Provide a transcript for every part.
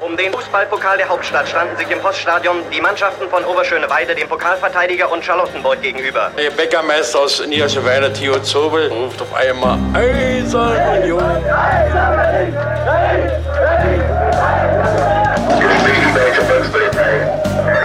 Um den Fußballpokal der Hauptstadt standen sich im Poststadion die Mannschaften von Oberschöneweide, dem Pokalverteidiger und Charlottenburg gegenüber. Der Bäckermeister aus Niederschöneweide, Theo Zobel, ruft auf einmal Eisern Union.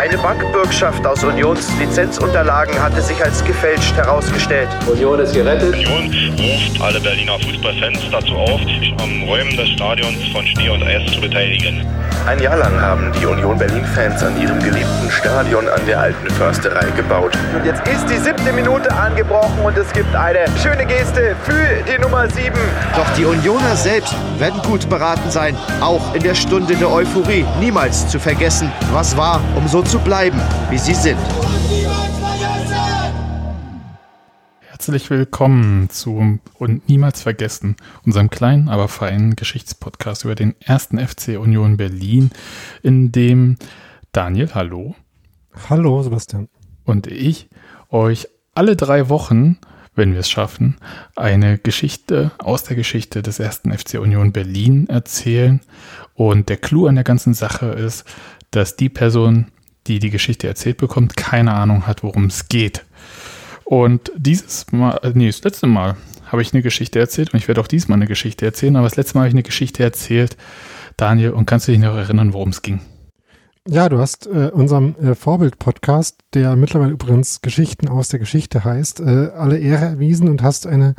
Eine Bankbürgschaft aus Unions Lizenzunterlagen hatte sich als gefälscht herausgestellt. Union ist gerettet. Union ruft alle Berliner Fußballfans dazu auf, sich am Räumen des Stadions von Schnee und Eis zu beteiligen. Ein Jahr lang haben die Union Berlin-Fans an ihrem geliebten Stadion an der alten Försterei gebaut. Und jetzt ist die siebte Minute angebrochen und es gibt eine schöne Geste für die Nummer sieben. Doch die Unioner selbst werden gut beraten sein, auch in der Stunde der Euphorie niemals zu vergessen, was war, um so zu bleiben, wie sie sind. Herzlich willkommen zu und niemals vergessen, unserem kleinen, aber feinen Geschichtspodcast über den ersten FC Union Berlin, in dem Daniel, hallo. Hallo, Sebastian. Und ich euch alle drei Wochen, wenn wir es schaffen, eine Geschichte aus der Geschichte des ersten FC Union Berlin erzählen. Und der Clou an der ganzen Sache ist, dass die Person, die die Geschichte erzählt bekommt, keine Ahnung hat, worum es geht. Und dieses Mal, äh, nee, das letzte Mal habe ich eine Geschichte erzählt und ich werde auch diesmal eine Geschichte erzählen, aber das letzte Mal habe ich eine Geschichte erzählt, Daniel, und kannst du dich noch erinnern, worum es ging? Ja, du hast äh, unserem äh, Vorbild-Podcast, der mittlerweile übrigens Geschichten aus der Geschichte heißt, äh, alle Ehre erwiesen und hast eine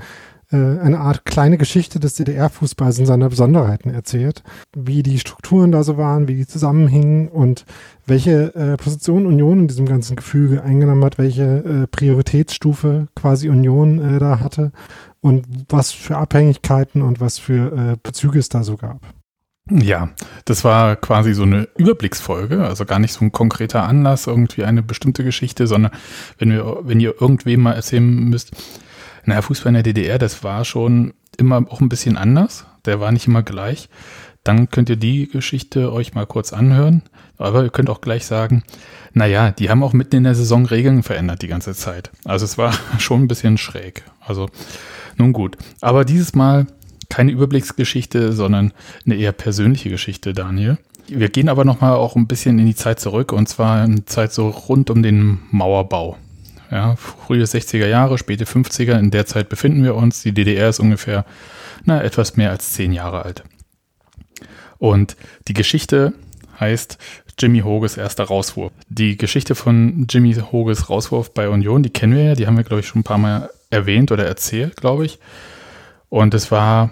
eine Art kleine Geschichte des DDR-Fußballs in seiner Besonderheiten erzählt, wie die Strukturen da so waren, wie die zusammenhingen und welche äh, Position Union in diesem ganzen Gefüge eingenommen hat, welche äh, Prioritätsstufe quasi Union äh, da hatte und was für Abhängigkeiten und was für äh, Bezüge es da so gab. Ja, das war quasi so eine Überblicksfolge, also gar nicht so ein konkreter Anlass, irgendwie eine bestimmte Geschichte, sondern wenn wir, wenn ihr irgendwem mal erzählen müsst, naja, Fußball in der DDR, das war schon immer auch ein bisschen anders. Der war nicht immer gleich. Dann könnt ihr die Geschichte euch mal kurz anhören. Aber ihr könnt auch gleich sagen, naja, die haben auch mitten in der Saison Regeln verändert die ganze Zeit. Also es war schon ein bisschen schräg. Also nun gut. Aber dieses Mal keine Überblicksgeschichte, sondern eine eher persönliche Geschichte, Daniel. Wir gehen aber nochmal auch ein bisschen in die Zeit zurück und zwar in Zeit so rund um den Mauerbau. Ja, frühe 60er Jahre, späte 50er, in der Zeit befinden wir uns. Die DDR ist ungefähr na, etwas mehr als zehn Jahre alt. Und die Geschichte heißt Jimmy Hoges erster Rauswurf. Die Geschichte von Jimmy Hoges Rauswurf bei Union, die kennen wir ja, die haben wir, glaube ich, schon ein paar Mal erwähnt oder erzählt, glaube ich. Und es war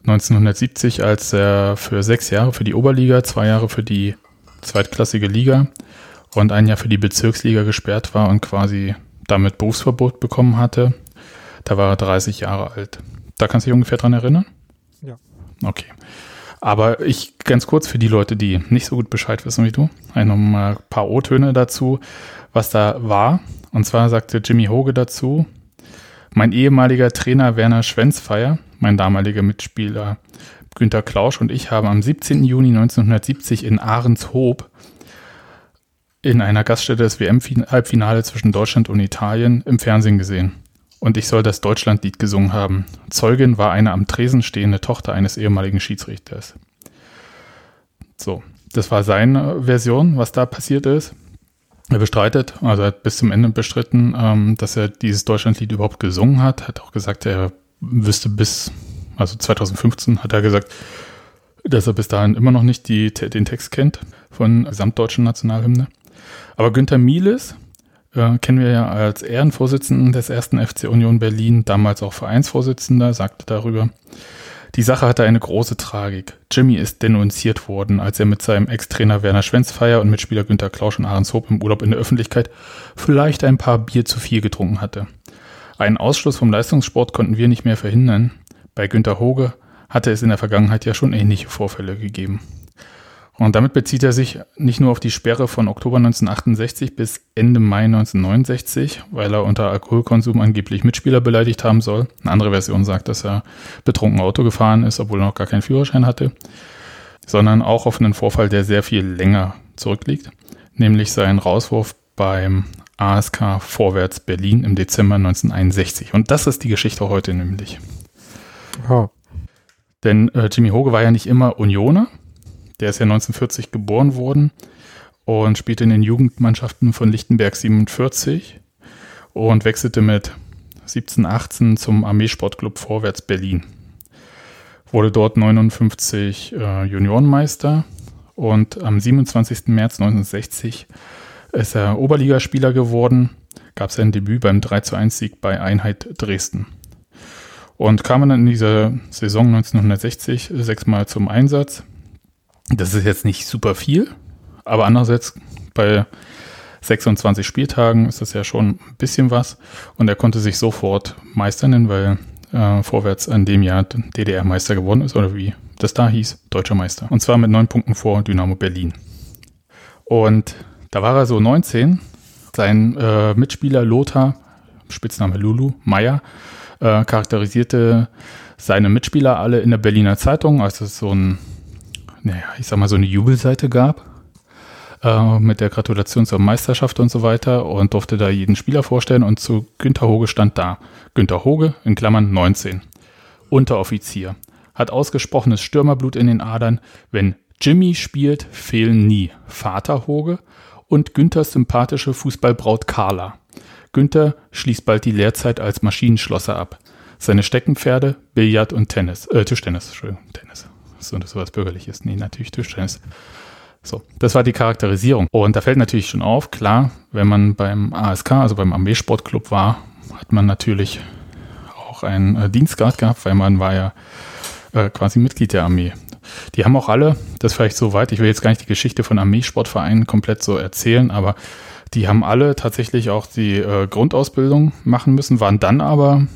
1970, als er für sechs Jahre für die Oberliga, zwei Jahre für die zweitklassige Liga und ein Jahr für die Bezirksliga gesperrt war und quasi damit Berufsverbot bekommen hatte. Da war er 30 Jahre alt. Da kannst du dich ungefähr dran erinnern? Ja. Okay. Aber ich ganz kurz für die Leute, die nicht so gut Bescheid wissen wie du, ein paar O-Töne dazu, was da war. Und zwar sagte Jimmy Hoge dazu, mein ehemaliger Trainer Werner Schwenzfeier, mein damaliger Mitspieler Günter Klausch und ich haben am 17. Juni 1970 in Ahrenshoop in einer Gaststätte des WM-Halbfinale zwischen Deutschland und Italien im Fernsehen gesehen. Und ich soll das Deutschlandlied gesungen haben. Zeugin war eine am Tresen stehende Tochter eines ehemaligen Schiedsrichters. So, das war seine Version, was da passiert ist. Er bestreitet, also er hat bis zum Ende bestritten, ähm, dass er dieses Deutschlandlied überhaupt gesungen hat. Hat auch gesagt, er wüsste bis, also 2015 hat er gesagt, dass er bis dahin immer noch nicht die, den Text kennt von gesamtdeutschen Nationalhymne. Aber Günther Mieles äh, kennen wir ja als Ehrenvorsitzenden des ersten FC Union Berlin, damals auch Vereinsvorsitzender, sagte darüber, die Sache hatte eine große Tragik. Jimmy ist denunziert worden, als er mit seinem Ex-Trainer Werner Schwenzfeier und Mitspieler Günter Klausch und Ahrenshoop im Urlaub in der Öffentlichkeit vielleicht ein paar Bier zu viel getrunken hatte. Einen Ausschluss vom Leistungssport konnten wir nicht mehr verhindern. Bei Günter Hoge hatte es in der Vergangenheit ja schon ähnliche Vorfälle gegeben. Und damit bezieht er sich nicht nur auf die Sperre von Oktober 1968 bis Ende Mai 1969, weil er unter Alkoholkonsum angeblich Mitspieler beleidigt haben soll. Eine andere Version sagt, dass er betrunken Auto gefahren ist, obwohl er noch gar keinen Führerschein hatte. Sondern auch auf einen Vorfall, der sehr viel länger zurückliegt, nämlich seinen Rauswurf beim ASK Vorwärts Berlin im Dezember 1961. Und das ist die Geschichte heute nämlich. Oh. Denn äh, Jimmy Hoge war ja nicht immer Unioner, Der ist ja 1940 geboren worden und spielte in den Jugendmannschaften von Lichtenberg 47 und wechselte mit 17, 18 zum Armeesportclub Vorwärts Berlin. Wurde dort 59 äh, Juniorenmeister und am 27. März 1960 ist er Oberligaspieler geworden, gab sein Debüt beim 3 zu 1 Sieg bei Einheit Dresden. Und kam dann in dieser Saison 1960 sechsmal zum Einsatz. Das ist jetzt nicht super viel, aber andererseits bei 26 Spieltagen ist das ja schon ein bisschen was. Und er konnte sich sofort Meister nennen, weil äh, vorwärts an dem Jahr DDR-Meister geworden ist oder wie das da hieß, deutscher Meister. Und zwar mit neun Punkten vor Dynamo Berlin. Und da war er so 19. Sein äh, Mitspieler Lothar, Spitzname Lulu, Meyer, äh, charakterisierte seine Mitspieler alle in der Berliner Zeitung, als es so ein, naja, ich sag mal, so eine Jubelseite gab äh, mit der Gratulation zur Meisterschaft und so weiter und durfte da jeden Spieler vorstellen und zu Günter Hoge stand da. Günter Hoge, in Klammern 19. Unteroffizier. Hat ausgesprochenes Stürmerblut in den Adern. Wenn Jimmy spielt, fehlen nie Vater Hoge und Günthers sympathische Fußballbraut Carla. Günther schließt bald die Lehrzeit als Maschinenschlosser ab. Seine Steckenpferde, Billard und Tennis, äh, Tischtennis, Entschuldigung, Tennis. So, das was Bürgerliches. Nee, natürlich Tischtennis. So, das war die Charakterisierung. Und da fällt natürlich schon auf, klar, wenn man beim ASK, also beim Armeesportclub war, hat man natürlich auch einen äh, Dienstgrad gehabt, weil man war ja äh, quasi Mitglied der Armee. Die haben auch alle, das vielleicht so weit, ich will jetzt gar nicht die Geschichte von Armeesportvereinen komplett so erzählen, aber die haben alle tatsächlich auch die äh, Grundausbildung machen müssen, waren dann aber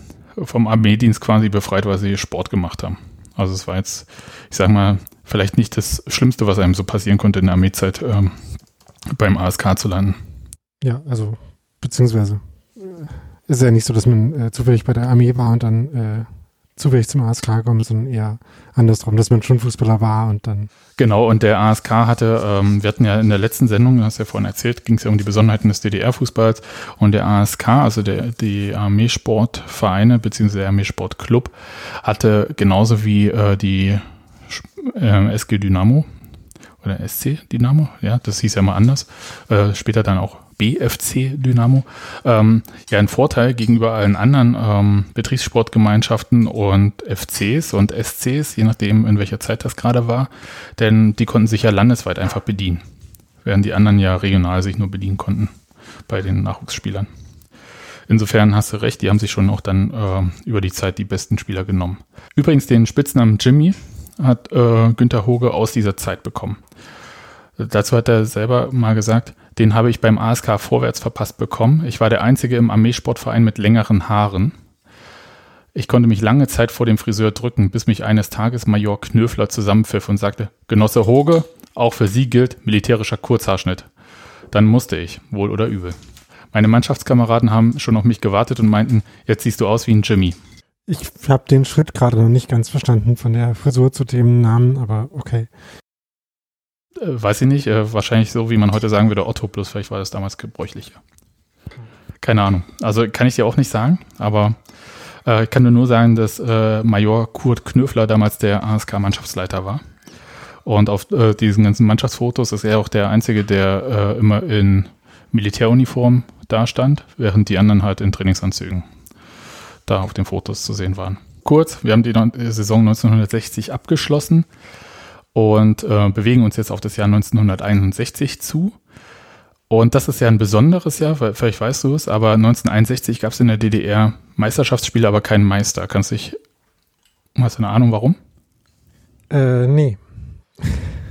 vom Armeedienst quasi befreit, weil sie Sport gemacht haben. Also es war jetzt, ich sag mal, vielleicht nicht das Schlimmste, was einem so passieren konnte in der Armeezeit, ähm, beim ASK zu landen. Ja, also beziehungsweise äh, ist ja nicht so, dass man äh, zufällig bei der Armee war und dann äh, zufällig zum ASK kommen, sondern eher andersrum, dass man schon Fußballer war und dann. Genau, und der ASK hatte, ähm, wir hatten ja in der letzten Sendung, du hast ja vorhin erzählt, ging es ja um die Besonderheiten des DDR-Fußballs und der ASK, also der, die Armeesportvereine bzw. der Armeesportclub, hatte genauso wie äh, die äh, SG Dynamo oder SC Dynamo, ja, das hieß ja mal anders, äh, später dann auch BFC Dynamo, ähm, ja ein Vorteil gegenüber allen anderen ähm, Betriebssportgemeinschaften und FCs und SCs, je nachdem in welcher Zeit das gerade war, denn die konnten sich ja landesweit einfach bedienen, während die anderen ja regional sich nur bedienen konnten bei den Nachwuchsspielern. Insofern hast du recht, die haben sich schon auch dann äh, über die Zeit die besten Spieler genommen. Übrigens den Spitznamen Jimmy hat äh, Günther Hoge aus dieser Zeit bekommen. Dazu hat er selber mal gesagt, den habe ich beim ASK vorwärts verpasst bekommen. Ich war der Einzige im Armeesportverein mit längeren Haaren. Ich konnte mich lange Zeit vor dem Friseur drücken, bis mich eines Tages Major Knöfler zusammenpfiff und sagte, Genosse Hoge, auch für Sie gilt militärischer Kurzhaarschnitt. Dann musste ich, wohl oder übel. Meine Mannschaftskameraden haben schon auf mich gewartet und meinten, jetzt siehst du aus wie ein Jimmy. Ich habe den Schritt gerade noch nicht ganz verstanden von der Frisur zu dem Namen, aber okay. Äh, weiß ich nicht, äh, wahrscheinlich so, wie man heute sagen würde, Otto, plus vielleicht war das damals gebräuchlicher. Keine Ahnung. Also kann ich dir auch nicht sagen, aber äh, ich kann dir nur sagen, dass äh, Major Kurt Knöfler damals der ASK-Mannschaftsleiter war. Und auf äh, diesen ganzen Mannschaftsfotos ist er auch der Einzige, der äh, immer in Militäruniform dastand, während die anderen halt in Trainingsanzügen da auf den Fotos zu sehen waren. Kurz, wir haben die Saison 1960 abgeschlossen und äh, bewegen uns jetzt auf das Jahr 1961 zu. Und das ist ja ein besonderes Jahr, weil vielleicht weißt du es, aber 1961 gab es in der DDR Meisterschaftsspiele, aber keinen Meister. Kannst du dich, hast du eine Ahnung, warum? Äh, nee.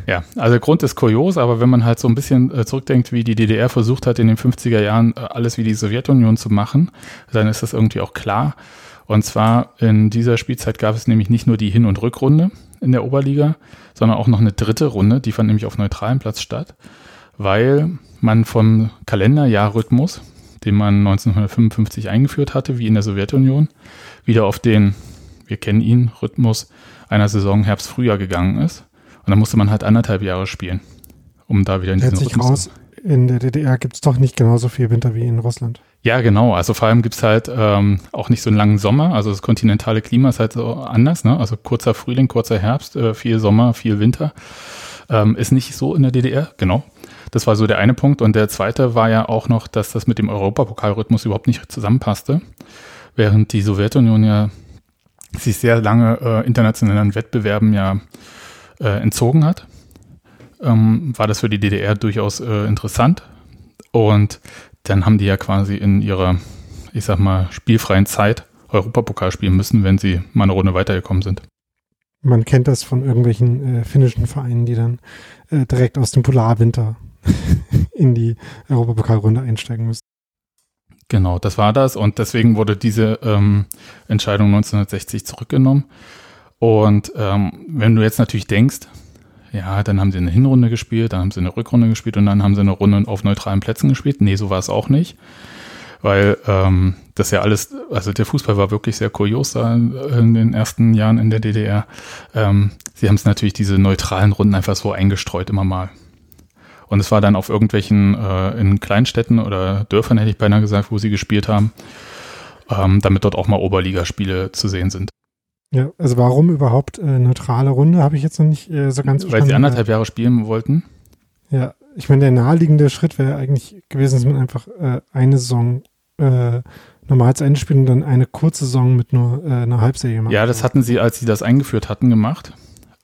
Ja, also der Grund ist kurios, aber wenn man halt so ein bisschen äh, zurückdenkt, wie die DDR versucht hat, in den 50er Jahren äh, alles wie die Sowjetunion zu machen, dann ist das irgendwie auch klar. Und zwar in dieser Spielzeit gab es nämlich nicht nur die Hin- und Rückrunde in der Oberliga, sondern auch noch eine dritte Runde, die fand nämlich auf neutralem Platz statt, weil man vom Kalenderjahrrhythmus, den man 1955 eingeführt hatte, wie in der Sowjetunion, wieder auf den, wir kennen ihn, Rhythmus einer Saison Herbst-Frühjahr gegangen ist. Und dann musste man halt anderthalb Jahre spielen, um da wieder in diesen Rhythmus raus, in der DDR gibt es doch nicht genauso viel Winter wie in Russland. Ja, genau. Also vor allem gibt es halt ähm, auch nicht so einen langen Sommer. Also das kontinentale Klima ist halt so anders. Ne? Also kurzer Frühling, kurzer Herbst, äh, viel Sommer, viel Winter. ähm, ist nicht so in der DDR, genau. Das war so der eine Punkt. Und der zweite war ja auch noch, dass das mit dem Europapokalrhythmus überhaupt nicht zusammenpasste. Während die Sowjetunion ja sich sehr lange äh, internationalen Wettbewerben ja äh, entzogen hat, ähm, war das für die DDR durchaus äh, interessant. Und dann haben die ja quasi in ihrer, ich sag mal, spielfreien Zeit Europapokal spielen müssen, wenn sie mal eine Runde weitergekommen sind. Man kennt das von irgendwelchen äh, finnischen Vereinen, die dann äh, direkt aus dem Polarwinter in die Europapokalrunde einsteigen müssen. Genau, das war das und deswegen wurde diese ähm, Entscheidung 1960 zurückgenommen. Und ähm, wenn du jetzt natürlich denkst, ja, dann haben sie eine Hinrunde gespielt, dann haben sie eine Rückrunde gespielt und dann haben sie eine Runde auf neutralen Plätzen gespielt. Nee, so war es auch nicht. Weil ähm, das ja alles, also der Fußball war wirklich sehr kurios da in den ersten Jahren in der DDR. Ähm, sie haben es natürlich diese neutralen Runden einfach so eingestreut immer mal. Und es war dann auf irgendwelchen, äh, in Kleinstädten oder Dörfern, hätte ich beinahe gesagt, wo sie gespielt haben, ähm, damit dort auch mal Oberligaspiele zu sehen sind. Ja, also warum überhaupt äh, neutrale Runde, habe ich jetzt noch nicht äh, so ganz verstanden. Weil sie anderthalb Jahre spielen wollten. Ja, ich meine, der naheliegende Schritt wäre eigentlich gewesen, dass man einfach äh, eine Saison äh, normal zu Ende spielt und dann eine kurze Saison mit nur äh, einer Halbserie macht. Ja, das hatten sie, als sie das eingeführt hatten, gemacht.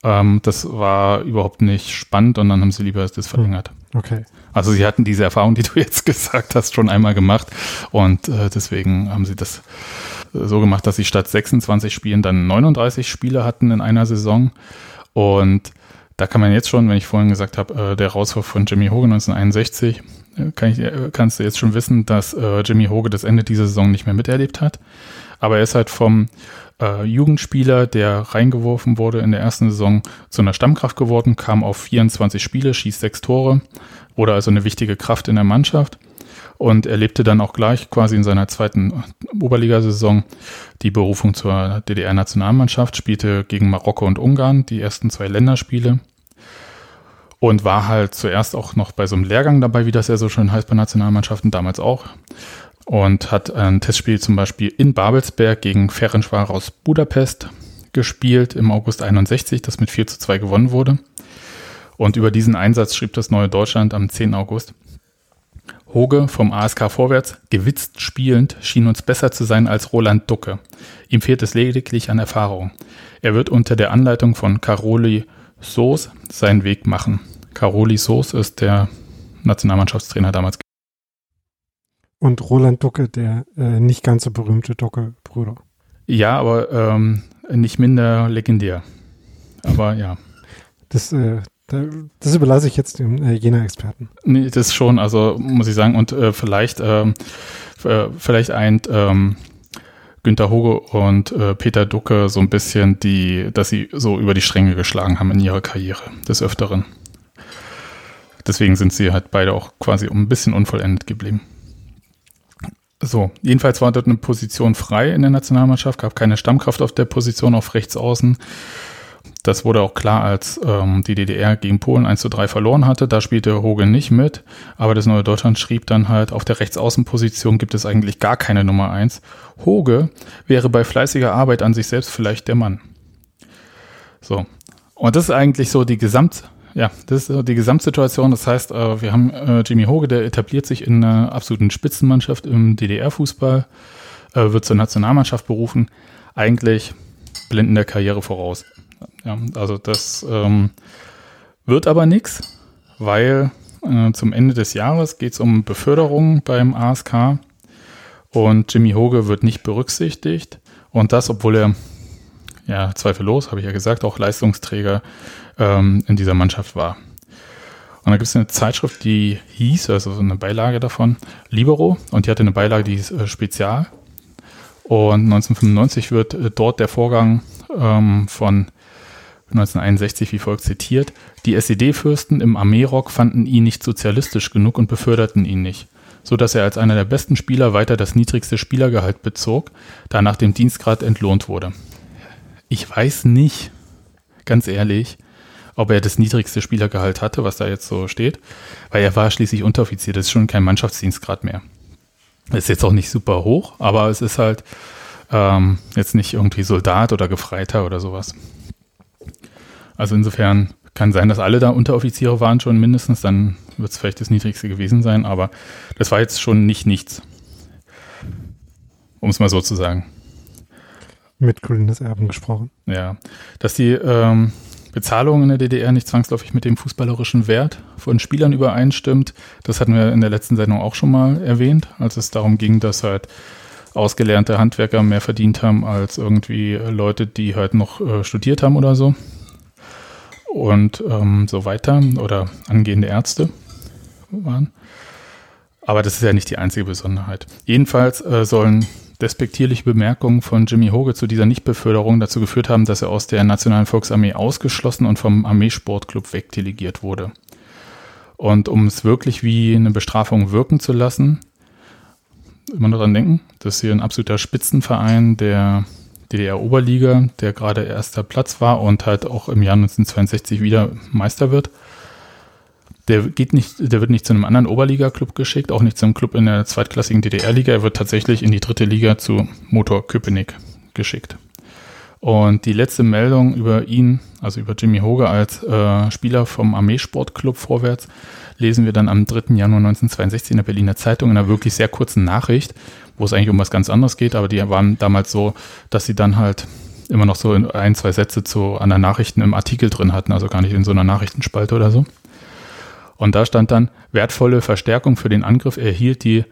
Ähm, das war überhaupt nicht spannend und dann haben sie lieber das hm. verlängert. Okay. Also sie hatten diese Erfahrung, die du jetzt gesagt hast, schon einmal gemacht und äh, deswegen haben sie das so gemacht, dass sie statt 26 Spielen dann 39 Spiele hatten in einer Saison und da kann man jetzt schon, wenn ich vorhin gesagt habe, äh, der Rauswurf von Jimmy Hogan 1961, äh, kann ich, äh, kannst du jetzt schon wissen, dass äh, Jimmy Hoge das Ende dieser Saison nicht mehr miterlebt hat. Aber er ist halt vom äh, Jugendspieler, der reingeworfen wurde in der ersten Saison, zu einer Stammkraft geworden, kam auf 24 Spiele, schießt sechs Tore, wurde also eine wichtige Kraft in der Mannschaft und erlebte dann auch gleich quasi in seiner zweiten Oberligasaison die Berufung zur DDR-Nationalmannschaft, spielte gegen Marokko und Ungarn die ersten zwei Länderspiele und war halt zuerst auch noch bei so einem Lehrgang dabei, wie das ja so schön heißt bei Nationalmannschaften, damals auch und hat ein Testspiel zum Beispiel in Babelsberg gegen Ferencváros aus Budapest gespielt im August 61, das mit 4 zu 2 gewonnen wurde. Und über diesen Einsatz schrieb das Neue Deutschland am 10. August. Hoge vom ASK vorwärts, gewitzt spielend, schien uns besser zu sein als Roland Ducke. Ihm fehlt es lediglich an Erfahrung. Er wird unter der Anleitung von Caroli Soos seinen Weg machen. Caroli Soos ist der Nationalmannschaftstrainer damals und Roland Ducke, der äh, nicht ganz so berühmte Ducke-Brüder. Ja, aber ähm, nicht minder legendär. Aber ja. Das, äh, das überlasse ich jetzt dem äh, Jena-Experten. Nee, das schon, also muss ich sagen. Und äh, vielleicht, ähm, äh, vielleicht eint ähm, Günter Hoge und äh, Peter Ducke so ein bisschen die, dass sie so über die Stränge geschlagen haben in ihrer Karriere des Öfteren. Deswegen sind sie halt beide auch quasi ein bisschen unvollendet geblieben. So, jedenfalls war dort eine Position frei in der Nationalmannschaft, gab keine Stammkraft auf der Position auf rechts außen. Das wurde auch klar, als ähm, die DDR gegen Polen 1 zu 3 verloren hatte. Da spielte Hogan nicht mit, aber das Neue Deutschland schrieb dann halt, auf der Rechtsaußenposition gibt es eigentlich gar keine Nummer 1. Hoge wäre bei fleißiger Arbeit an sich selbst vielleicht der Mann. So. Und das ist eigentlich so die Gesamt, ja, das ist die Gesamtsituation. Das heißt, äh, wir haben äh, Jimmy Hoge, der etabliert sich in einer absoluten Spitzenmannschaft im DDR-Fußball, äh, wird zur Nationalmannschaft berufen. Eigentlich blenden der Karriere voraus. Ja, also das ähm, wird aber nichts, weil äh, zum Ende des Jahres geht es um Beförderung beim ASK und Jimmy Hoge wird nicht berücksichtigt. Und das, obwohl er, ja, zweifellos, habe ich ja gesagt, auch Leistungsträger ähm, in dieser Mannschaft war. Und da gibt es eine Zeitschrift, die hieß, also so eine Beilage davon, Libero, und die hatte eine Beilage, die hieß äh, Spezial. Und 1995 wird äh, dort der Vorgang ähm, von 1961 wie folgt zitiert. Die SED-Fürsten im Armeerock fanden ihn nicht sozialistisch genug und beförderten ihn nicht, so dass er als einer der besten Spieler weiter das niedrigste Spielergehalt bezog, da nach dem Dienstgrad entlohnt wurde. Ich weiß nicht, ganz ehrlich, ob er das niedrigste Spielergehalt hatte, was da jetzt so steht, weil er war schließlich Unteroffizier, das ist schon kein Mannschaftsdienstgrad mehr. Ist jetzt auch nicht super hoch, aber es ist halt ähm, jetzt nicht irgendwie Soldat oder Gefreiter oder sowas. Also insofern kann sein, dass alle da Unteroffiziere waren schon mindestens, dann wird es vielleicht das niedrigste gewesen sein, aber das war jetzt schon nicht nichts. Um es mal so zu sagen. Mit Colinas Erben gesprochen. Ja, dass die ähm, Bezahlung in der DDR nicht zwangsläufig mit dem fußballerischen Wert von Spielern übereinstimmt, das hatten wir in der letzten Sendung auch schon mal erwähnt, als es darum ging, dass halt ausgelernte Handwerker mehr verdient haben als irgendwie Leute, die halt noch äh, studiert haben oder so. Und ähm, so weiter. Oder angehende Ärzte waren. Aber das ist ja nicht die einzige Besonderheit. Jedenfalls äh, sollen despektierliche Bemerkungen von Jimmy Hoge zu dieser Nichtbeförderung dazu geführt haben, dass er aus der Nationalen Volksarmee ausgeschlossen und vom Armeesportclub wegdelegiert wurde. Und um es wirklich wie eine Bestrafung wirken zu lassen, immer noch dran denken, dass hier ein absoluter Spitzenverein der DDR-Oberliga, der gerade erster Platz war und halt auch im Jahr 1962 wieder Meister wird. Der geht nicht, der wird nicht zu einem anderen Oberliga-Club geschickt, auch nicht zu einem Club in der zweitklassigen DDR-Liga. Er wird tatsächlich in die dritte Liga zu Motor Köpenick geschickt. Und die letzte Meldung über ihn, also über Jimmy Hoge als äh, Spieler vom Armeesportclub vorwärts, lesen wir dann am 3. Januar 1962 in der Berliner Zeitung in einer wirklich sehr kurzen Nachricht, wo es eigentlich um was ganz anderes geht, aber die waren damals so, dass sie dann halt immer noch so ein, zwei Sätze zu einer Nachrichten im Artikel drin hatten, also gar nicht in so einer Nachrichtenspalte oder so. Und da stand dann, wertvolle Verstärkung für den Angriff erhielt die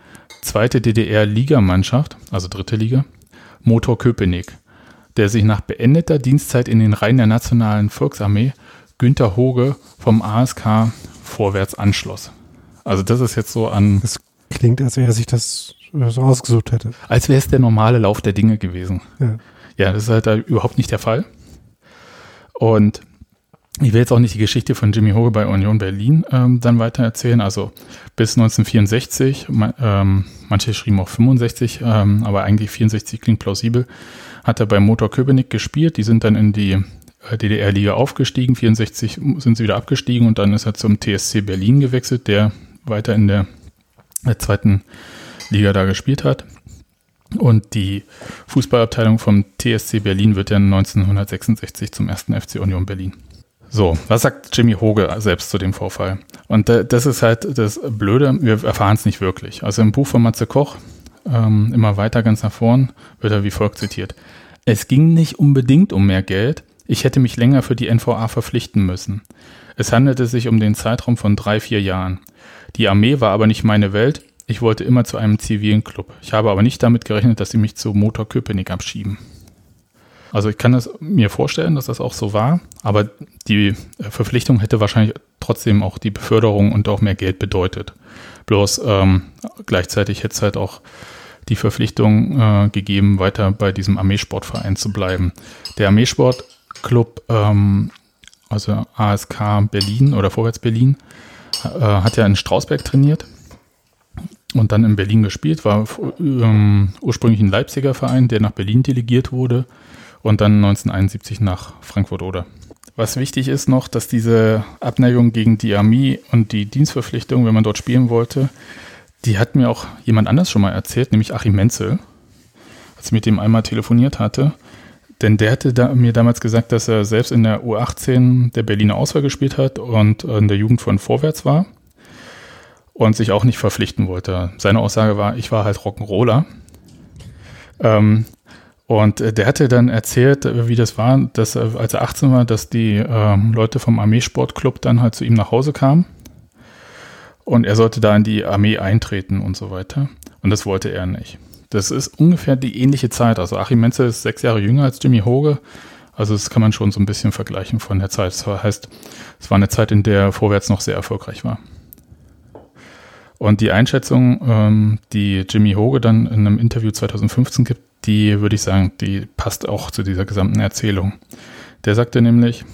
zweite DDR-Ligamannschaft, also dritte Liga, Motor Köpenick, der sich nach beendeter Dienstzeit in den Reihen der Nationalen Volksarmee Günter Hoge vom ASK vorwärts anschloss. Also das ist jetzt so an. Das klingt, als wäre er sich das so ausgesucht hätte. Als wäre es der normale Lauf der Dinge gewesen. Ja. ja, das ist halt da überhaupt nicht der Fall. Und ich will jetzt auch nicht die Geschichte von Jimmy Hoge bei Union Berlin ähm, dann weiter erzählen. Also bis 1964, ähm, manche schrieben auch 65, ähm, aber eigentlich 64 klingt plausibel, hat er bei Motor Köpenick gespielt. Die sind dann in die DDR-Liga aufgestiegen. 64 sind sie wieder abgestiegen und dann ist er zum TSC Berlin gewechselt, der weiter in der, der zweiten Liga da gespielt hat. Und die Fußballabteilung vom TSC Berlin wird dann 1966 zum ersten FC Union Berlin. So, was sagt Jimmy Hoge selbst zu dem Vorfall? Und das ist halt das Blöde, wir erfahren es nicht wirklich. Also im Buch von Matze Koch, ähm, immer weiter ganz nach vorn, wird er wie folgt zitiert. Es ging nicht unbedingt um mehr Geld, ich hätte mich länger für die NVA verpflichten müssen. Es handelte sich um den Zeitraum von drei, vier Jahren. Die Armee war aber nicht meine Welt, ich wollte immer zu einem zivilen Club. Ich habe aber nicht damit gerechnet, dass sie mich zu Motor Köpenick abschieben. Also ich kann es mir vorstellen, dass das auch so war, aber die äh, Verpflichtung hätte wahrscheinlich trotzdem auch die Beförderung und auch mehr Geld bedeutet. Bloß ähm, gleichzeitig hätte es halt auch die Verpflichtung äh, gegeben, weiter bei diesem Armeesportverein zu bleiben. Der Armeesportclub, ähm, also ASK Berlin oder Vorwärts Berlin, äh, hat ja in Strausberg trainiert und dann in Berlin gespielt, war ähm, ursprünglich ein Leipziger Verein, der nach Berlin delegiert wurde und dann 1971 nach Frankfurt oder. Was wichtig ist noch, dass diese Abneigung gegen die Armee und die Dienstverpflichtung, wenn man dort spielen wollte, die hat mir auch jemand anders schon mal erzählt, nämlich Achim Menzel, als ich mit dem einmal telefoniert hatte. Denn der hatte da, mir damals gesagt, dass er selbst in der U18 der Berliner Auswahl gespielt hat und in der Jugend von Vorwärts war und sich auch nicht verpflichten wollte. Seine Aussage war, ich war halt Rock'n'Roller. Ähm, und äh, der hatte dann erzählt, äh, wie das war, dass als er 18 war, dass die ähm, Leute vom Armeesportclub dann halt zu ihm nach Hause kamen. Und er sollte da in die Armee eintreten und so weiter. Und das wollte er nicht. Das ist ungefähr die ähnliche Zeit. Also Achim Menzel ist sechs Jahre jünger als Jimmy Hoge. Also das kann man schon so ein bisschen vergleichen von der Zeit. Das heißt, es war eine Zeit, in der Vorwärts noch sehr erfolgreich war. Und die Einschätzung, ähm, die Jimmy Hoge dann in einem Interview 2015 gibt, die würde ich sagen, die passt auch zu dieser gesamten Erzählung. Der sagte nämlich,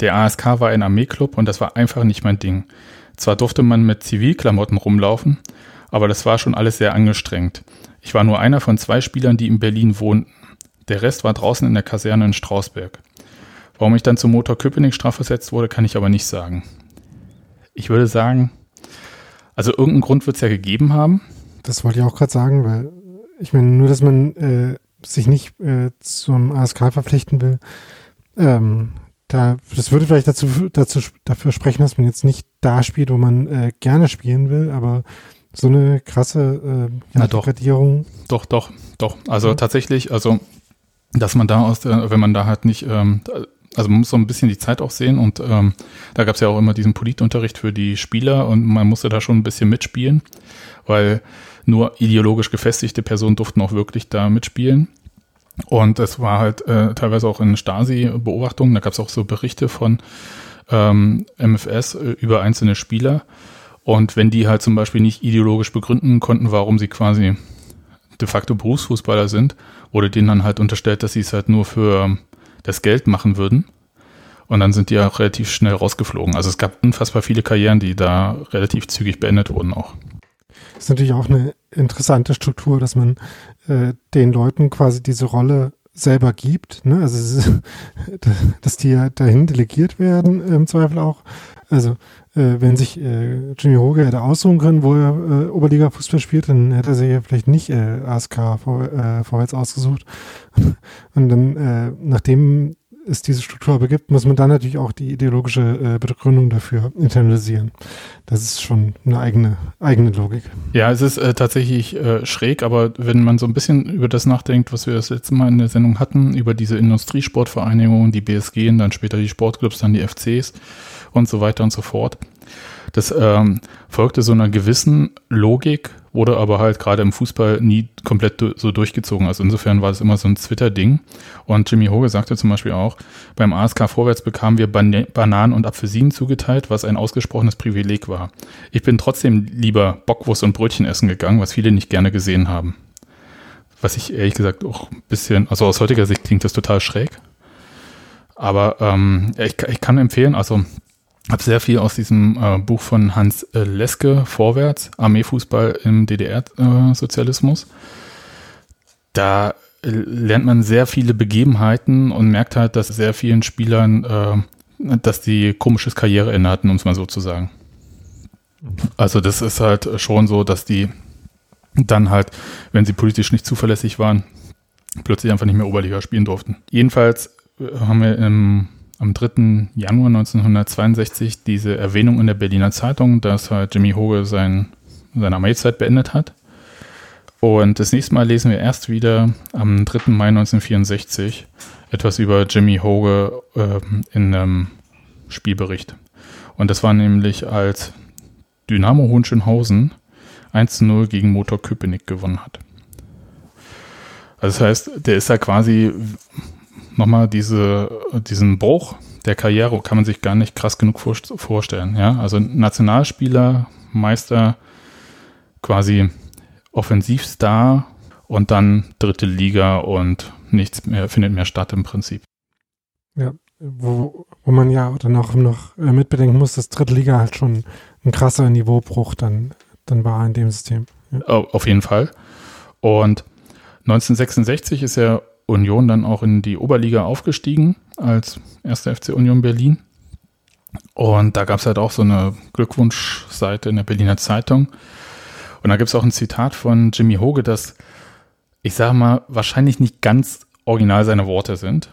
der ASK war ein Armeeklub und das war einfach nicht mein Ding. Zwar durfte man mit Zivilklamotten rumlaufen, aber das war schon alles sehr angestrengt. Ich war nur einer von zwei Spielern, die in Berlin wohnten. Der Rest war draußen in der Kaserne in Strausberg. Warum ich dann zum Motor Köpenick strafversetzt wurde, kann ich aber nicht sagen. Ich würde sagen, also irgendeinen Grund wird es ja gegeben haben. Das wollte ich auch gerade sagen, weil ich meine, nur, dass man äh, sich nicht äh, zum ASK verpflichten will, ähm, da, das würde vielleicht dazu, dazu dafür sprechen, dass man jetzt nicht da spielt, wo man äh, gerne spielen will, aber so eine krasse äh, Na doch. Doch, doch, doch. Also Mhm. tatsächlich, also dass man da aus der, wenn man da halt nicht, ähm, also man muss so ein bisschen die Zeit auch sehen und ähm, da gab es ja auch immer diesen Politunterricht für die Spieler und man musste da schon ein bisschen mitspielen, weil nur ideologisch gefestigte Personen durften auch wirklich da mitspielen. Und es war halt äh, teilweise auch in Stasi-Beobachtungen, da gab es auch so Berichte von ähm, MFS äh, über einzelne Spieler. Und wenn die halt zum Beispiel nicht ideologisch begründen konnten, warum sie quasi de facto Berufsfußballer sind, wurde denen dann halt unterstellt, dass sie es halt nur für das Geld machen würden. Und dann sind die ja relativ schnell rausgeflogen. Also es gab unfassbar viele Karrieren, die da relativ zügig beendet wurden auch. Das ist natürlich auch eine interessante Struktur, dass man äh, den Leuten quasi diese Rolle selber gibt. Ne? Also dass die ja dahin delegiert werden, im Zweifel auch. Also äh, wenn sich äh, Jimmy Hoge hätte aussuchen können, wo er äh, Oberliga-Fußball spielt, dann hätte er sich ja vielleicht nicht äh, ASK vor, äh, vorwärts ausgesucht. Und dann, äh, nachdem es diese Struktur aber gibt, muss man dann natürlich auch die ideologische äh, Begründung dafür internalisieren. Das ist schon eine eigene, eigene Logik. Ja, es ist äh, tatsächlich äh, schräg, aber wenn man so ein bisschen über das nachdenkt, was wir das letzte Mal in der Sendung hatten, über diese Industriesportvereinigungen, die BSG, und dann später die Sportclubs, dann die FCs und so weiter und so fort. Das ähm, folgte so einer gewissen Logik, wurde aber halt gerade im Fußball nie komplett so durchgezogen. Also insofern war es immer so ein Twitter-Ding. Und Jimmy Hoge sagte zum Beispiel auch, beim ASK Vorwärts bekamen wir Ban Bananen und Apfelsinen zugeteilt, was ein ausgesprochenes Privileg war. Ich bin trotzdem lieber Bockwurst und Brötchen essen gegangen, was viele nicht gerne gesehen haben. Was ich ehrlich gesagt auch ein bisschen, also aus heutiger Sicht klingt das total schräg. Aber ähm, ich, ich kann empfehlen, also habe sehr viel aus diesem äh, Buch von Hans äh, Leske, Vorwärts, Armeefußball im DDR-Sozialismus. da äh, lernt man sehr viele Begebenheiten und merkt halt, dass sehr vielen Spielern, äh, dass die komisches Karriereende hatten, um es mal so zu sagen. Also das ist halt schon so, dass die dann halt, wenn sie politisch nicht zuverlässig waren, plötzlich einfach nicht mehr Oberliga spielen durften. Jedenfalls äh, haben wir im am 3. Januar 1962 diese Erwähnung in der Berliner Zeitung, dass halt Jimmy Hoge sein, seine Armeezeit beendet hat. Und das nächste Mal lesen wir erst wieder am 3. Mai 1964 etwas über Jimmy Hoge äh, in einem Spielbericht. Und das war nämlich, als Dynamo Hohenschönhausen 1 zu 0 gegen Motor Köpenick gewonnen hat. Also das heißt, der ist ja quasi nochmal diese, diesen Bruch der Karriere kann man sich gar nicht krass genug vorstellen. Ja? Also Nationalspieler, Meister, quasi Offensivstar und dann dritte Liga und nichts mehr findet mehr statt im Prinzip. Ja, wo, wo man ja dann auch noch mitbedenken muss, dass dritte Liga halt schon ein krasser Niveaubruch dann, dann war in dem System. Ja. Auf jeden Fall. Und 1966 ist er Union dann auch in die Oberliga aufgestiegen als erster FC Union Berlin. Und da gab es halt auch so eine Glückwunschseite in der Berliner Zeitung. Und da gibt es auch ein Zitat von Jimmy Hoge, das, ich sage mal, wahrscheinlich nicht ganz original seine Worte sind.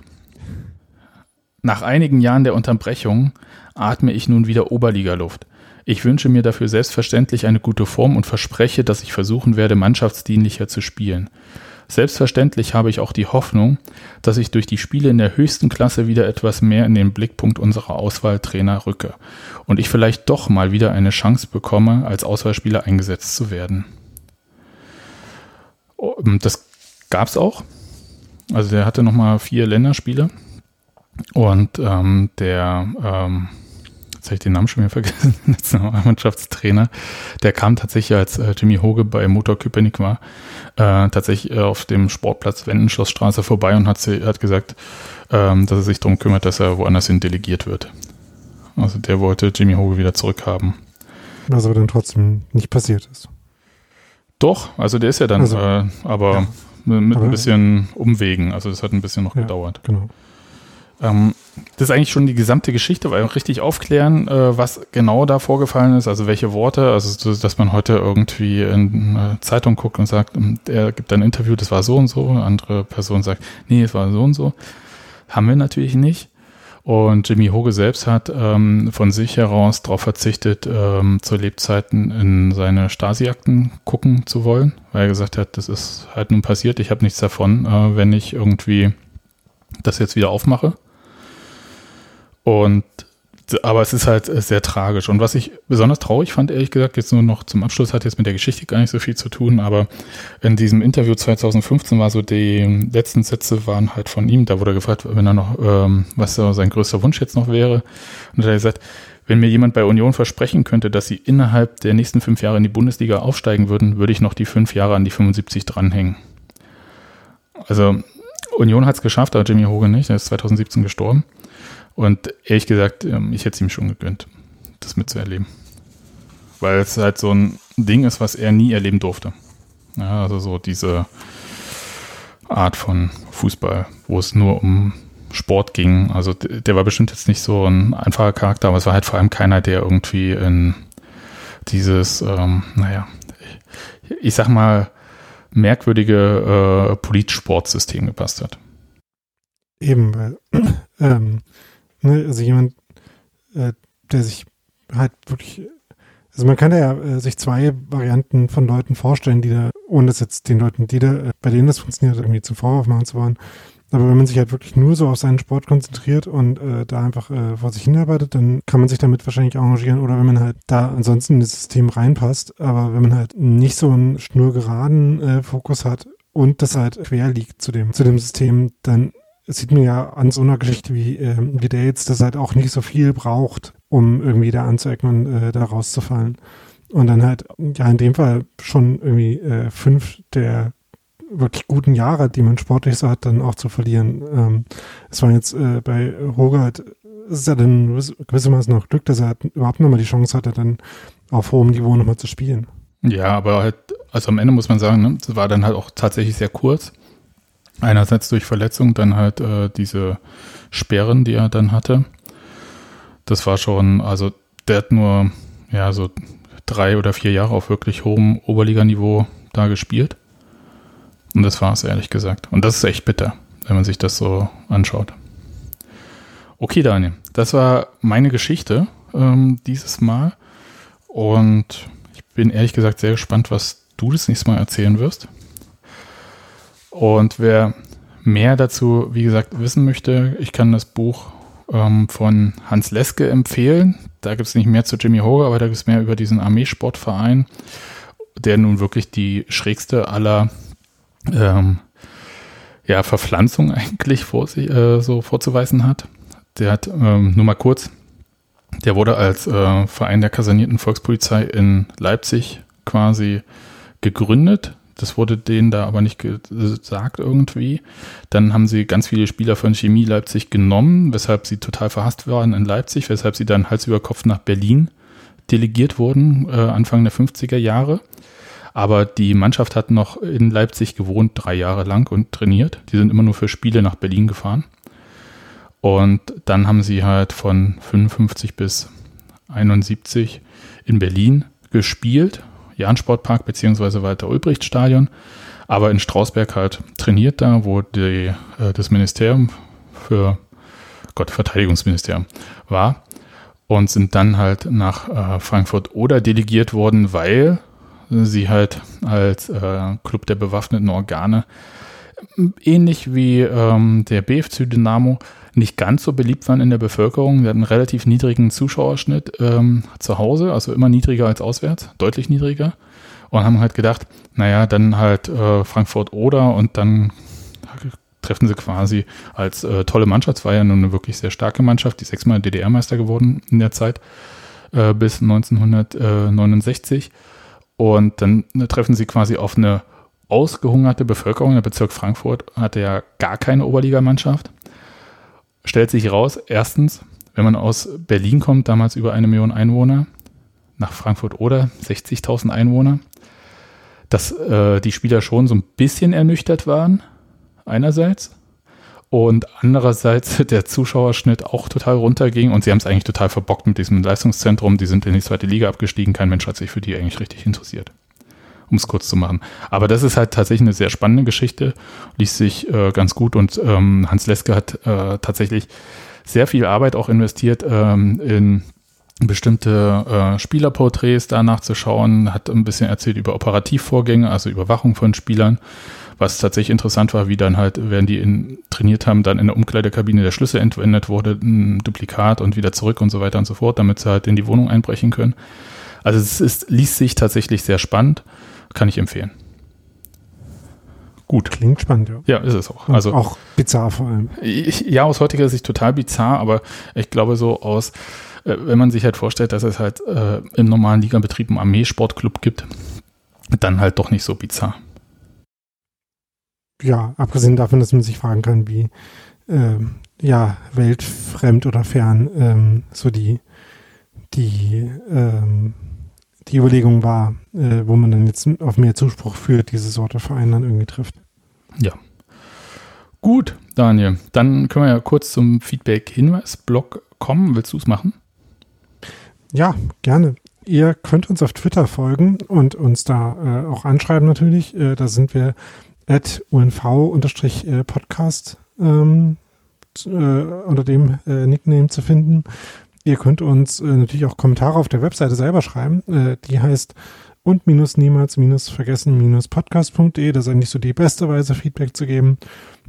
Nach einigen Jahren der Unterbrechung atme ich nun wieder Oberligaluft. Ich wünsche mir dafür selbstverständlich eine gute Form und verspreche, dass ich versuchen werde, mannschaftsdienlicher zu spielen. Selbstverständlich habe ich auch die Hoffnung, dass ich durch die Spiele in der höchsten Klasse wieder etwas mehr in den Blickpunkt unserer Auswahltrainer rücke und ich vielleicht doch mal wieder eine Chance bekomme, als Auswahlspieler eingesetzt zu werden. Das gab es auch. Also der hatte nochmal vier Länderspiele und ähm, der ähm, jetzt habe ich den Namen schon wieder vergessen, Nationalmannschaftstrainer, der kam tatsächlich, als äh, Jimmy Hoge bei Motor Köpenick war, äh, tatsächlich äh, auf dem Sportplatz Wendenschlossstraße vorbei und hat, hat gesagt, ähm, dass er sich darum kümmert, dass er woanders hin delegiert wird. Also der wollte Jimmy Hoge wieder zurückhaben. Was aber dann trotzdem nicht passiert ist. Doch, also der ist ja dann, also, äh, aber ja. mit aber, ein bisschen Umwegen, also das hat ein bisschen noch ja, gedauert. Genau. Ähm, das ist eigentlich schon die gesamte Geschichte, weil richtig aufklären, äh, was genau da vorgefallen ist, also welche Worte, also dass man heute irgendwie in eine Zeitung guckt und sagt, er gibt ein Interview, das war so und so, eine andere Person sagt, nee, es war so und so. Haben wir natürlich nicht. Und Jimmy Hoge selbst hat ähm, von sich heraus darauf verzichtet, ähm, zu Lebzeiten in seine Stasi-Akten gucken zu wollen, weil er gesagt hat, das ist halt nun passiert, ich habe nichts davon, äh, wenn ich irgendwie das jetzt wieder aufmache. Und aber es ist halt sehr tragisch. Und was ich besonders traurig fand, ehrlich gesagt, jetzt nur noch zum Abschluss, hat jetzt mit der Geschichte gar nicht so viel zu tun, aber in diesem Interview 2015 war so, die letzten Sätze waren halt von ihm, da wurde gefragt, wenn er noch, ähm, was sein größter Wunsch jetzt noch wäre. Und da hat er gesagt, wenn mir jemand bei Union versprechen könnte, dass sie innerhalb der nächsten fünf Jahre in die Bundesliga aufsteigen würden, würde ich noch die fünf Jahre an die 75 dranhängen. Also Union hat es geschafft, aber Jimmy Hogan nicht, er ist 2017 gestorben. Und ehrlich gesagt, ähm, ich hätte es ihm schon gegönnt, das mitzuerleben. Weil es halt so ein Ding ist, was er nie erleben durfte. Ja, also so diese Art von Fußball, wo es nur um Sport ging. Also der war bestimmt jetzt nicht so ein einfacher Charakter, aber es war halt vor allem keiner, der irgendwie in dieses, ähm, naja, ich, sag mal, merkwürdige äh, Politsportsystem gepasst hat. Eben, weil ähm, Ne, also jemand, äh, der sich halt wirklich, also man kann ja äh, sich zwei Varianten von Leuten vorstellen, die da, ohne das jetzt den Leuten, die da, äh, bei denen das funktioniert, irgendwie zum Vorwurf machen zu wollen. Aber wenn man sich halt wirklich nur so auf seinen Sport konzentriert und äh, da einfach äh, vor sich hinarbeitet, dann kann man sich damit wahrscheinlich arrangieren. Oder wenn man halt da ansonsten in das System reinpasst, aber wenn man halt nicht so einen schnurgeraden äh, Fokus hat und das halt quer liegt zu dem, zu dem System, dann sieht mir ja an so einer Geschichte wie, äh, wie jetzt, dass halt auch nicht so viel braucht, um irgendwie da anzuecken und äh, da rauszufallen. Und dann halt, ja, in dem Fall schon irgendwie äh, fünf der wirklich guten Jahre, die man sportlich so hat, dann auch zu verlieren. Ähm, es war jetzt äh, bei Rogert, es ist ja dann gewissermaßen noch Glück, dass er halt überhaupt nochmal die Chance hatte, dann auf hohem Niveau nochmal zu spielen. Ja, aber halt, also am Ende muss man sagen, ne, das war dann halt auch tatsächlich sehr kurz. Einerseits durch Verletzung, dann halt äh, diese Sperren, die er dann hatte. Das war schon, also der hat nur ja so drei oder vier Jahre auf wirklich hohem Oberliganiveau da gespielt. Und das war es, ehrlich gesagt. Und das ist echt bitter, wenn man sich das so anschaut. Okay, Daniel, das war meine Geschichte ähm, dieses Mal. Und ich bin ehrlich gesagt sehr gespannt, was du das nächste Mal erzählen wirst. Und wer mehr dazu, wie gesagt, wissen möchte, ich kann das Buch ähm, von Hans Leske empfehlen. Da gibt es nicht mehr zu Jimmy Hoge, aber da gibt es mehr über diesen Armeesportverein, der nun wirklich die schrägste aller ähm, ja, Verpflanzung eigentlich vor sich, äh, so vorzuweisen hat. Der hat, ähm, nur mal kurz, der wurde als äh, Verein der kasernierten Volkspolizei in Leipzig quasi gegründet das wurde denen da aber nicht gesagt irgendwie. Dann haben sie ganz viele Spieler von Chemie Leipzig genommen, weshalb sie total verhasst waren in Leipzig, weshalb sie dann Hals über Kopf nach Berlin delegiert wurden, äh, Anfang der 50er Jahre. Aber die Mannschaft hat noch in Leipzig gewohnt, drei Jahre lang und trainiert. Die sind immer nur für Spiele nach Berlin gefahren. Und dann haben sie halt von 55 bis 71 in Berlin gespielt Jahn-Sportpark bzw. Walter-Ulbricht-Stadion, aber in Strausberg halt trainiert da, wo die, äh, das Ministerium für Gott, Verteidigungsministerium war und sind dann halt nach äh, Frankfurt oder delegiert worden, weil sie halt als äh, Club der bewaffneten Organe ähnlich wie ähm, der BFC Dynamo nicht ganz so beliebt waren in der Bevölkerung. Wir hatten einen relativ niedrigen Zuschauerschnitt ähm, zu Hause, also immer niedriger als auswärts, deutlich niedriger. Und haben halt gedacht, naja, dann halt äh, Frankfurt oder und dann treffen sie quasi als äh, tolle Mannschaft. Es war ja nun eine wirklich sehr starke Mannschaft, die sechsmal DDR-Meister geworden in der Zeit äh, bis 1969. Und dann äh, treffen sie quasi auf eine ausgehungerte Bevölkerung. Der Bezirk Frankfurt hatte ja gar keine Oberligamannschaft stellt sich raus, erstens, wenn man aus Berlin kommt, damals über eine Million Einwohner, nach Frankfurt oder 60.000 Einwohner, dass äh, die Spieler schon so ein bisschen ernüchtert waren, einerseits, und andererseits der Zuschauerschnitt auch total runterging und sie haben es eigentlich total verbockt mit diesem Leistungszentrum. Die sind in die zweite Liga abgestiegen, kein Mensch hat sich für die eigentlich richtig interessiert um es kurz zu machen. Aber das ist halt tatsächlich eine sehr spannende Geschichte, liest sich äh, ganz gut und ähm, Hans Leske hat äh, tatsächlich sehr viel Arbeit auch investiert ähm, in bestimmte äh, Spielerporträts danach zu schauen, hat ein bisschen erzählt über Operativvorgänge, also Überwachung von Spielern, was tatsächlich interessant war, wie dann halt, während die in, trainiert haben, dann in der Umkleidekabine der Schlüssel entwendet wurde, ein Duplikat und wieder zurück und so weiter und so fort, damit sie halt in die Wohnung einbrechen können. Also es ist, liest sich tatsächlich sehr spannend, kann ich empfehlen. Gut. Klingt spannend, ja. Ja, ist es auch. Und Also auch bizarr vor allem. ich, ja, aus heutiger Sicht total bizarr, aber ich glaube so aus, äh, wenn man sich halt vorstellt, dass es halt äh, im normalen Ligabetrieb einen Armeesportclub gibt, dann halt doch nicht so bizarr. Ja, abgesehen davon, dass man sich fragen kann, wie ähm, ja, weltfremd oder fern ähm, so die, die, ähm, die Überlegung war, äh, wo man dann jetzt auf mehr Zuspruch für diese Sorte Verein dann irgendwie trifft. Ja. Gut, Daniel, dann können wir ja kurz zum Feedback-Hinweis-Blog kommen. Willst du es machen? Ja, gerne. Ihr könnt uns auf Twitter folgen und uns da äh, auch anschreiben natürlich. Äh, da sind wir at unv-podcast ähm, äh, unter dem äh, Nickname zu finden. Ihr könnt uns äh, natürlich auch Kommentare auf der Webseite selber schreiben. Äh, die heißt und minus niemals minus vergessen minus podcast.de. Das ist eigentlich so die beste Weise, Feedback zu geben.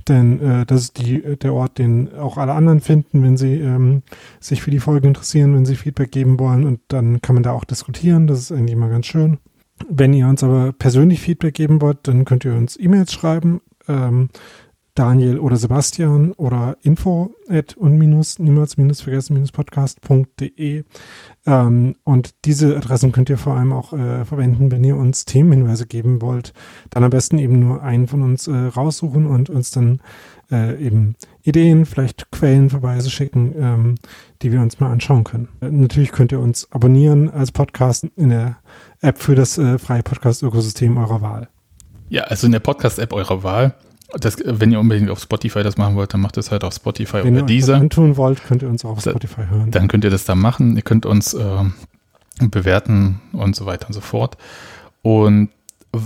Denn äh, das ist die, der Ort, den auch alle anderen finden, wenn sie ähm, sich für die Folge interessieren, wenn sie Feedback geben wollen. Und dann kann man da auch diskutieren. Das ist eigentlich immer ganz schön. Wenn ihr uns aber persönlich Feedback geben wollt, dann könnt ihr uns E-Mails schreiben. Ähm, Daniel oder Sebastian oder info at und minus niemals minus vergessen minus podcast.de ähm, und diese Adressen könnt ihr vor allem auch äh, verwenden, wenn ihr uns Themenhinweise geben wollt. Dann am besten eben nur einen von uns äh, raussuchen und uns dann äh, eben Ideen, vielleicht Quellenverweise schicken, ähm, die wir uns mal anschauen können. Äh, natürlich könnt ihr uns abonnieren als Podcast in der App für das äh, freie Podcast-Ökosystem eurer Wahl. Ja, also in der Podcast-App eurer Wahl. Das, wenn ihr unbedingt auf Spotify das machen wollt, dann macht es halt auf Spotify Wenn ihr oder euch das dieser. antun wollt, könnt ihr uns auch auf Da- Spotify hören. Dann könnt ihr das da machen. Ihr könnt uns ähm, bewerten und so weiter und so fort. Und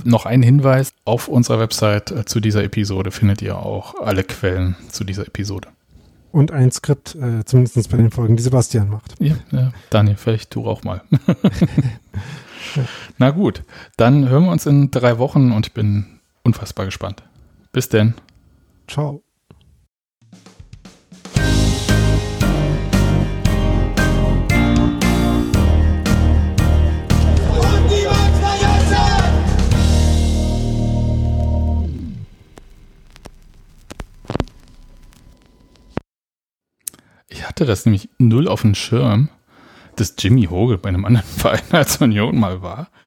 noch ein Hinweis, auf unserer Website äh, zu dieser Episode findet ihr auch alle Quellen zu dieser Episode. Und ein Skript, äh, zumindest bei den Folgen, die Sebastian macht. Ja, ja Daniel, vielleicht du auch mal. Na gut, dann hören wir uns in drei Wochen und ich bin unfassbar gespannt. Bis denn. Ciao. Ich hatte das nämlich null auf dem Schirm, dass Jimmy Hoge bei einem anderen Verein als Union mal war.